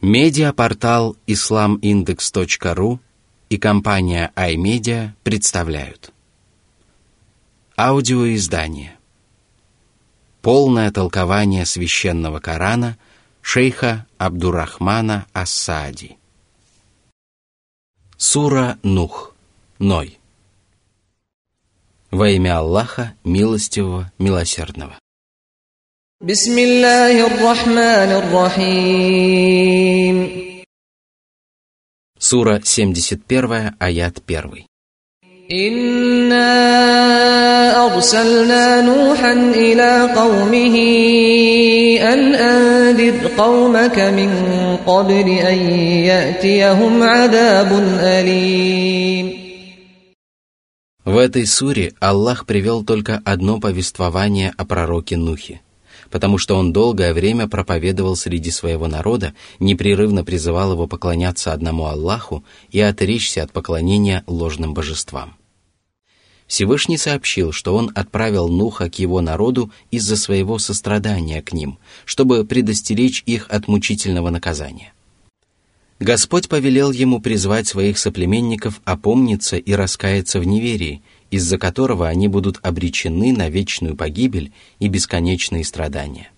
Медиапортал islamindex.ru и компания iMedia представляют. Аудиоиздание. Полное толкование священного Корана шейха Абдурахмана Асади. Сура Нух. Ной. Во имя Аллаха, милостивого, милосердного. Бисмиллахи рахмани рахим Сура 71, аят 1. إنا أرسلنا نوحا إلى قومه أن أنذر قومك من قبل أن يأتيهم عذاب أليم В этой суре Аллах привел только одно повествование о пророке Нухе, потому что он долгое время проповедовал среди своего народа, непрерывно призывал его поклоняться одному Аллаху и отречься от поклонения ложным божествам. Всевышний сообщил, что он отправил Нуха к его народу из-за своего сострадания к ним, чтобы предостеречь их от мучительного наказания. Господь повелел ему призвать своих соплеменников опомниться и раскаяться в неверии, из-за которого они будут обречены на вечную погибель и бесконечные страдания.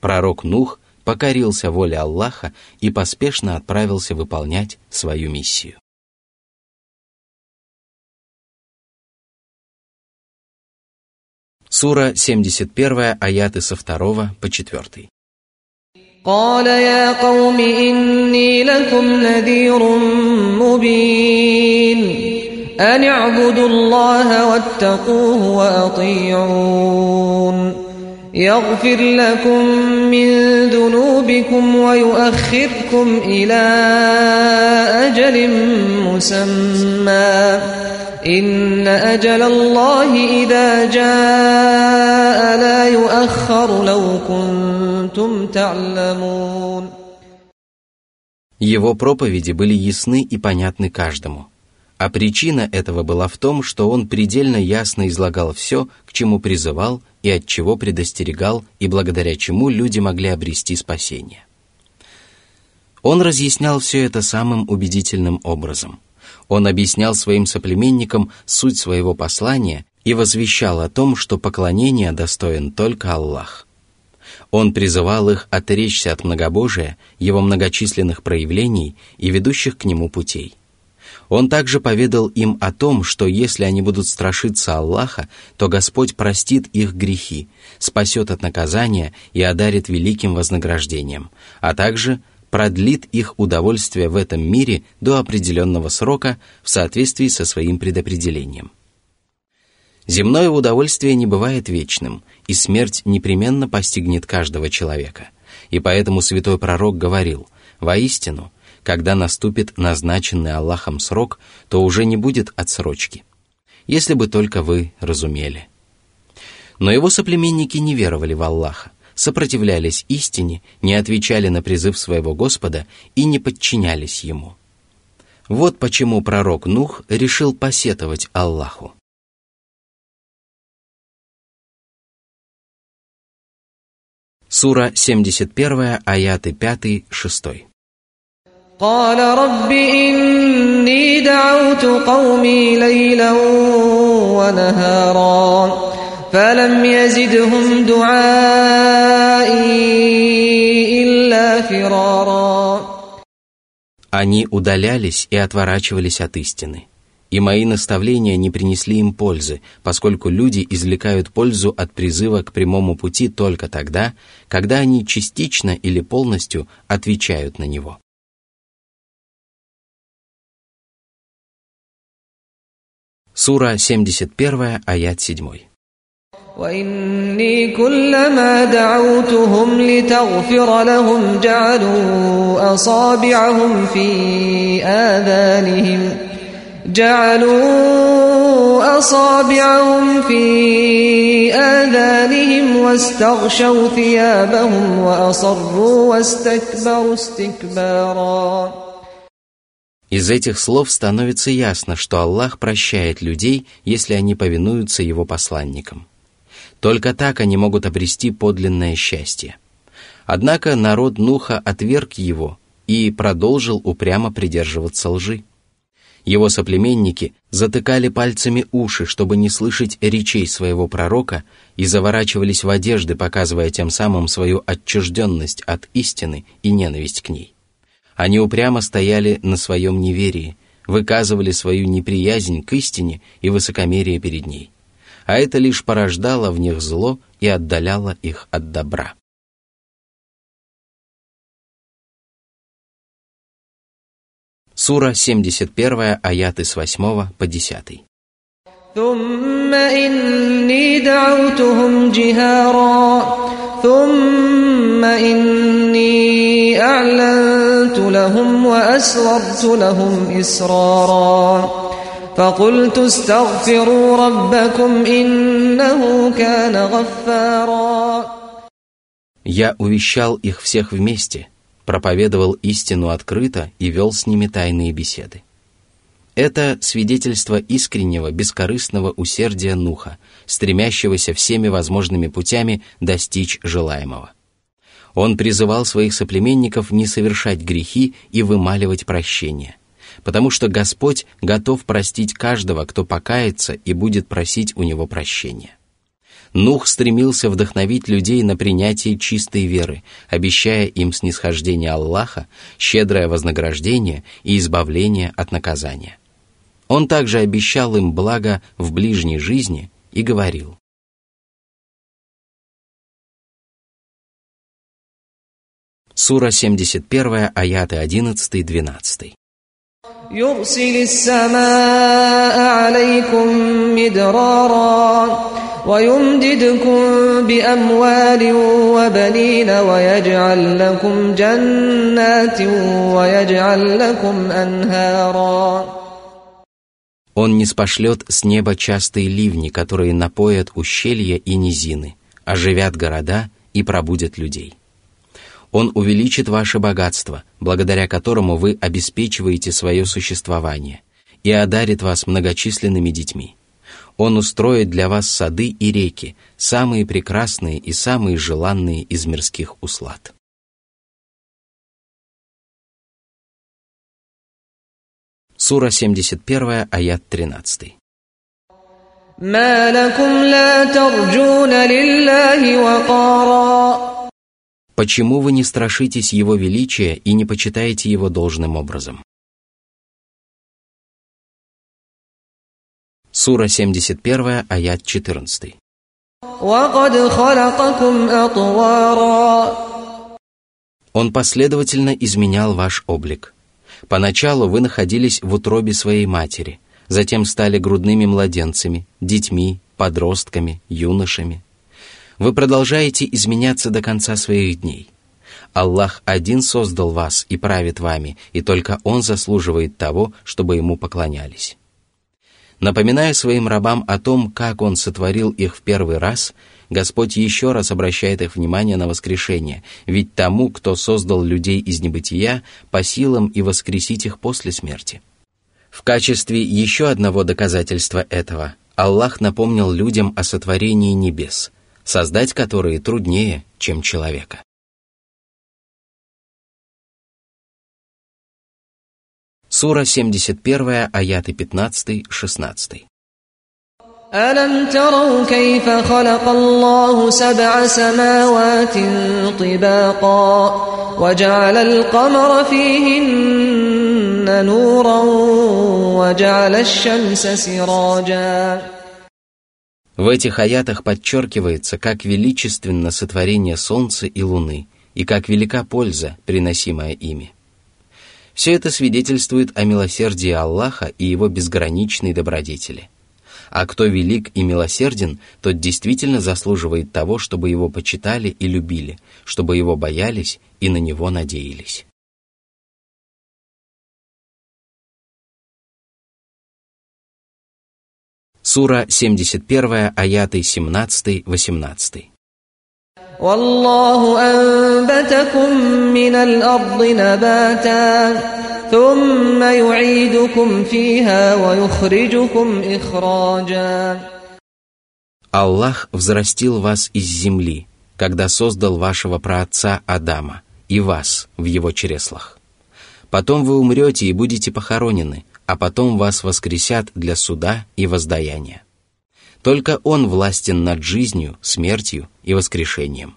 Пророк Нух покорился воле Аллаха и поспешно отправился выполнять свою миссию. Сура 71, аяты со 2 по 4. قال يا قوم إني لكم نذير مبين أن اعبدوا الله واتقوه وأطيعون يغفر لكم من ذنوبكم ويؤخركم إلى أجل مسمى إن أجل الله إذا جاء لا يؤخر لو كنتم تعلمون Его проповеди были ясны и понятны каждому. А причина этого была в том, что он предельно ясно излагал все, к чему призывал и от чего предостерегал, и благодаря чему люди могли обрести спасение. Он разъяснял все это самым убедительным образом – он объяснял своим соплеменникам суть своего послания и возвещал о том, что поклонение достоин только Аллах. Он призывал их отречься от многобожия, его многочисленных проявлений и ведущих к нему путей. Он также поведал им о том, что если они будут страшиться Аллаха, то Господь простит их грехи, спасет от наказания и одарит великим вознаграждением, а также продлит их удовольствие в этом мире до определенного срока в соответствии со своим предопределением. Земное удовольствие не бывает вечным, и смерть непременно постигнет каждого человека. И поэтому святой пророк говорил, «Воистину, когда наступит назначенный Аллахом срок, то уже не будет отсрочки, если бы только вы разумели». Но его соплеменники не веровали в Аллаха, сопротивлялись истине, не отвечали на призыв своего Господа и не подчинялись Ему. Вот почему пророк Нух решил посетовать Аллаху. Сура 71, аяты 5-6. قال رب إني دعوت قومي ليلا ونهارا فلم يزدهم دعائي إلا فرارا Они удалялись и отворачивались от истины. И мои наставления не принесли им пользы, поскольку люди извлекают пользу от призыва к прямому пути только тогда, когда они частично или полностью отвечают на него. Сура 71, аят 7. وإني كلما دعوتهم لتغفر لهم جعلوا أصابعهم في آذانهم جعلوا أصابعهم في آذانهم واستغشوا ثيابهم وأصروا واستكبروا استكبارا Из этих слов становится ясно, что Аллах прощает людей, если они повинуются Его посланникам. Только так они могут обрести подлинное счастье. Однако народ Нуха отверг его и продолжил упрямо придерживаться лжи. Его соплеменники затыкали пальцами уши, чтобы не слышать речей своего пророка, и заворачивались в одежды, показывая тем самым свою отчужденность от истины и ненависть к ней. Они упрямо стояли на своем неверии, выказывали свою неприязнь к истине и высокомерие перед ней. А это лишь порождало в них зло и отдаляло их от добра. Сура 71, аяты с 8 по 10. ثم إني دعوتهم جهارا ثم إني أعلنت لهم وأسررت لهم إسرارا فقلت استغفروا ربكم إنه كان غفارا Я увещал их всех вместе – проповедовал истину открыто и вел с ними тайные беседы. Это свидетельство искреннего, бескорыстного усердия Нуха, стремящегося всеми возможными путями достичь желаемого. он призывал своих соплеменников не совершать грехи и вымаливать прощение, потому что Господь готов простить каждого, кто покается и будет просить у него прощения. Нух стремился вдохновить людей на принятие чистой веры, обещая им снисхождение Аллаха, щедрое вознаграждение и избавление от наказания. Он также обещал им благо в ближней жизни и говорил. Сура 71, аяты 11-12. يرسل السماء عليكم مدرارا ويمددكم بأموال وبنين ويجعل لكم جنات ويجعل لكم أنهارا Он не спошлет с неба частые ливни, которые напоят ущелья и низины, оживят города и пробудят людей. Он увеличит ваше богатство, благодаря которому вы обеспечиваете свое существование, и одарит вас многочисленными детьми. Он устроит для вас сады и реки, самые прекрасные и самые желанные из мирских услад. Сура 71, аят 13. Почему вы не страшитесь Его величия и не почитаете Его должным образом? Сура 71, аят 14. Он последовательно изменял ваш облик. Поначалу вы находились в утробе своей матери, затем стали грудными младенцами, детьми, подростками, юношами. Вы продолжаете изменяться до конца своих дней. Аллах один создал вас и правит вами, и только Он заслуживает того, чтобы Ему поклонялись. Напоминая своим рабам о том, как Он сотворил их в первый раз, Господь еще раз обращает их внимание на воскрешение, ведь тому, кто создал людей из небытия, по силам и воскресить их после смерти. В качестве еще одного доказательства этого Аллах напомнил людям о сотворении небес, создать которые труднее, чем человека. Сура 71, аяты 15-16. ألم تروا كيف خلق الله سبع سماوات طباقا وجعل القمر فيهن نورا وجعل الشمس سراجا в этих аятах подчеркивается, как величественно сотворение Солнца и Луны, и как велика польза, приносимая ими. Все это свидетельствует о милосердии Аллаха и его безграничной добродетели. А кто велик и милосерден, тот действительно заслуживает того, чтобы его почитали и любили, чтобы его боялись и на него надеялись. Сура 71, аяты 17-18. والله أنبتكم من الأرض نباتا ثم يعيدكم فيها ويخرجكم إخراجا Аллах взрастил вас из земли, когда создал вашего праотца Адама и вас в его чреслах. Потом вы умрете и будете похоронены, а потом вас воскресят для суда и воздаяния. Только Он властен над жизнью, смертью и воскрешением.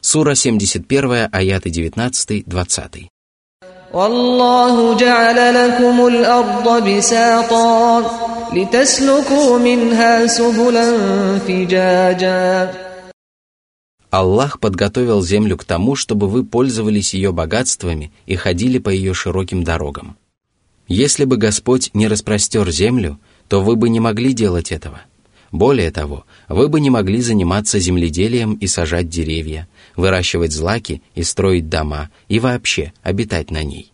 Сура 71, аяты 19-20. والله جعل لكم الأرض بساطا لتسلكوا منها سبلا فجاجا Аллах подготовил землю к тому, чтобы вы пользовались ее богатствами и ходили по ее широким дорогам. Если бы Господь не распростер землю, то вы бы не могли делать этого. Более того, вы бы не могли заниматься земледелием и сажать деревья, выращивать злаки и строить дома, и вообще обитать на ней.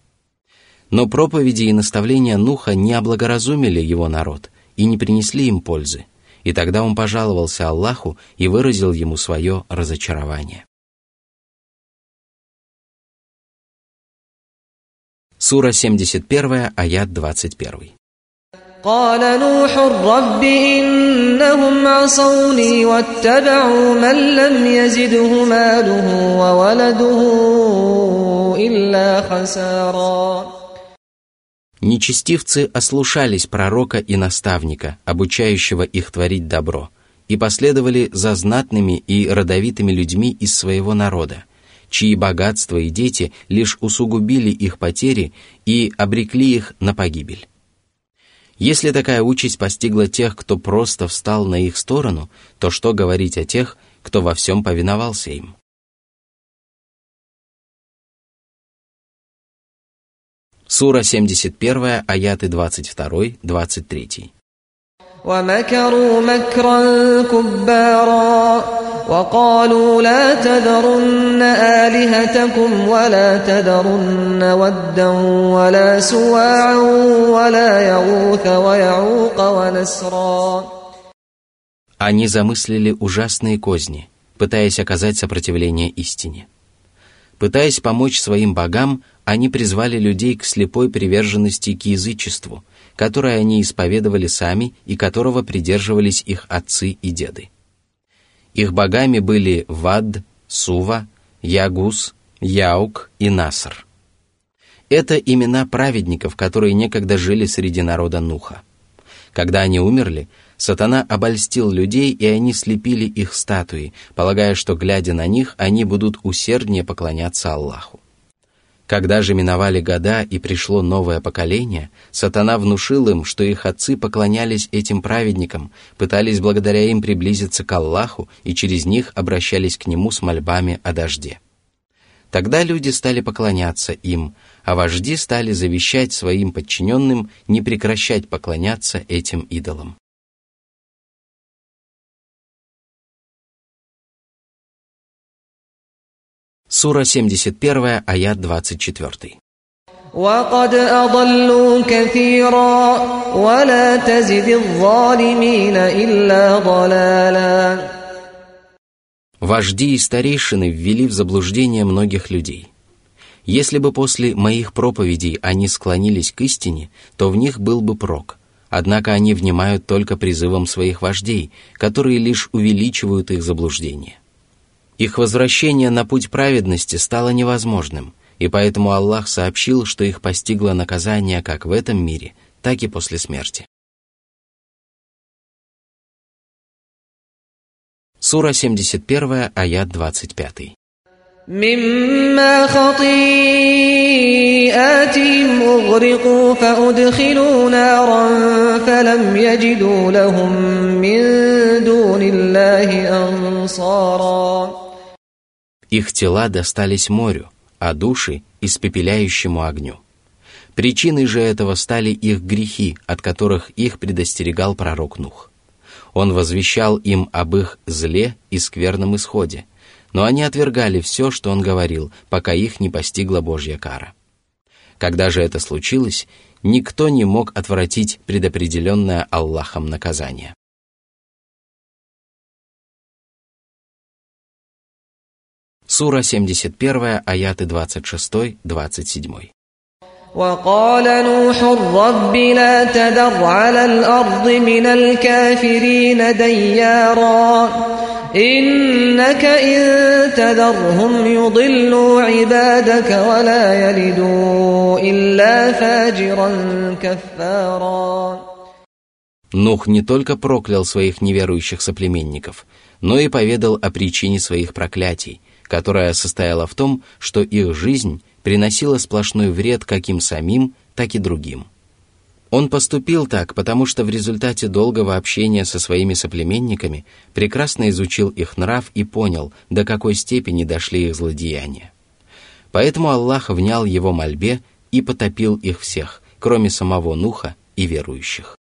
Но проповеди и наставления Нуха не облагоразумили его народ и не принесли им пользы, и тогда он пожаловался Аллаху и выразил ему свое разочарование. Сура 71, аят 21. قال نوح رب إنهم عصوني واتبعوا من لم يزده ماله وولده إلا خسارا Нечестивцы ослушались пророка и наставника, обучающего их творить добро, и последовали за знатными и родовитыми людьми из своего народа, чьи богатства и дети лишь усугубили их потери и обрекли их на погибель. Если такая участь постигла тех, кто просто встал на их сторону, то что говорить о тех, кто во всем повиновался им? Сура 71, аяты 22-23. ومكروا مكرا كبارا وقالوا لا تذرن آلهتكم ولا تذرن ودا ولا سواعا ولا يغوث ويعوق ونسرا Они замыслили ужасные козни, пытаясь оказать сопротивление истине. Пытаясь помочь своим богам, они призвали людей к слепой приверженности к язычеству – которое они исповедовали сами и которого придерживались их отцы и деды. Их богами были Вад, Сува, Ягус, Яук и Наср. Это имена праведников, которые некогда жили среди народа Нуха. Когда они умерли, сатана обольстил людей, и они слепили их статуи, полагая, что, глядя на них, они будут усерднее поклоняться Аллаху. Когда же миновали года и пришло новое поколение, сатана внушил им, что их отцы поклонялись этим праведникам, пытались благодаря им приблизиться к Аллаху и через них обращались к Нему с мольбами о дожде. Тогда люди стали поклоняться им, а вожди стали завещать своим подчиненным не прекращать поклоняться этим идолам. Сура 71, аят 24. وقد أضلوا كثيرا ولا تزد الظالمين إلا ضلالا Вожди и старейшины ввели в заблуждение многих людей. Если бы после моих проповедей они склонились к истине, то в них был бы прок. Однако они внимают только призывам своих вождей, которые лишь увеличивают их заблуждение. Их возвращение на путь праведности стало невозможным, и поэтому Аллах сообщил, что их постигло наказание как в этом мире, так и после смерти. Сура 71, аят 25. مما خطيئاتهم أغرقوا فأدخلوا نارا فلم يجدوا لهم من دون الله أنصارا их тела достались морю, а души – испепеляющему огню. Причиной же этого стали их грехи, от которых их предостерегал пророк Нух. Он возвещал им об их зле и скверном исходе, но они отвергали все, что он говорил, пока их не постигла Божья кара. Когда же это случилось, никто не мог отвратить предопределенное Аллахом наказание. Сура 71, аяты 26-27. وقال نوح رب لا تذر على الأرض من الكافرين ديارا إنك إن تذرهم يضلوا عبادك ولا يلدوا إلا فاجرا كفارا Нух не только проклял своих неверующих соплеменников, но и поведал о причине своих проклятий, которая состояла в том, что их жизнь приносила сплошной вред как им самим, так и другим. Он поступил так, потому что в результате долгого общения со своими соплеменниками прекрасно изучил их нрав и понял, до какой степени дошли их злодеяния. Поэтому Аллах внял его мольбе и потопил их всех, кроме самого Нуха и верующих.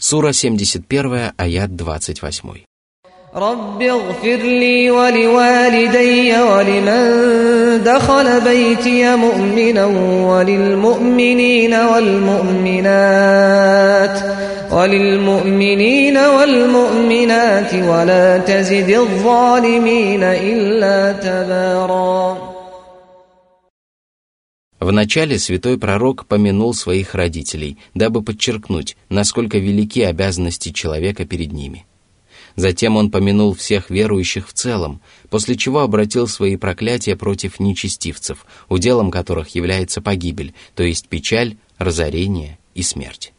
Сура 71, аят 28. رب اغفر لي ولوالدي ولمن دخل بيتي مؤمنا وللمؤمنين والمؤمنات وللمؤمنين والمؤمنات ولا تزد الظالمين إلا تباراً Вначале святой пророк помянул своих родителей, дабы подчеркнуть, насколько велики обязанности человека перед ними. Затем он помянул всех верующих в целом, после чего обратил свои проклятия против нечестивцев, уделом которых является погибель, то есть печаль, разорение и смерть.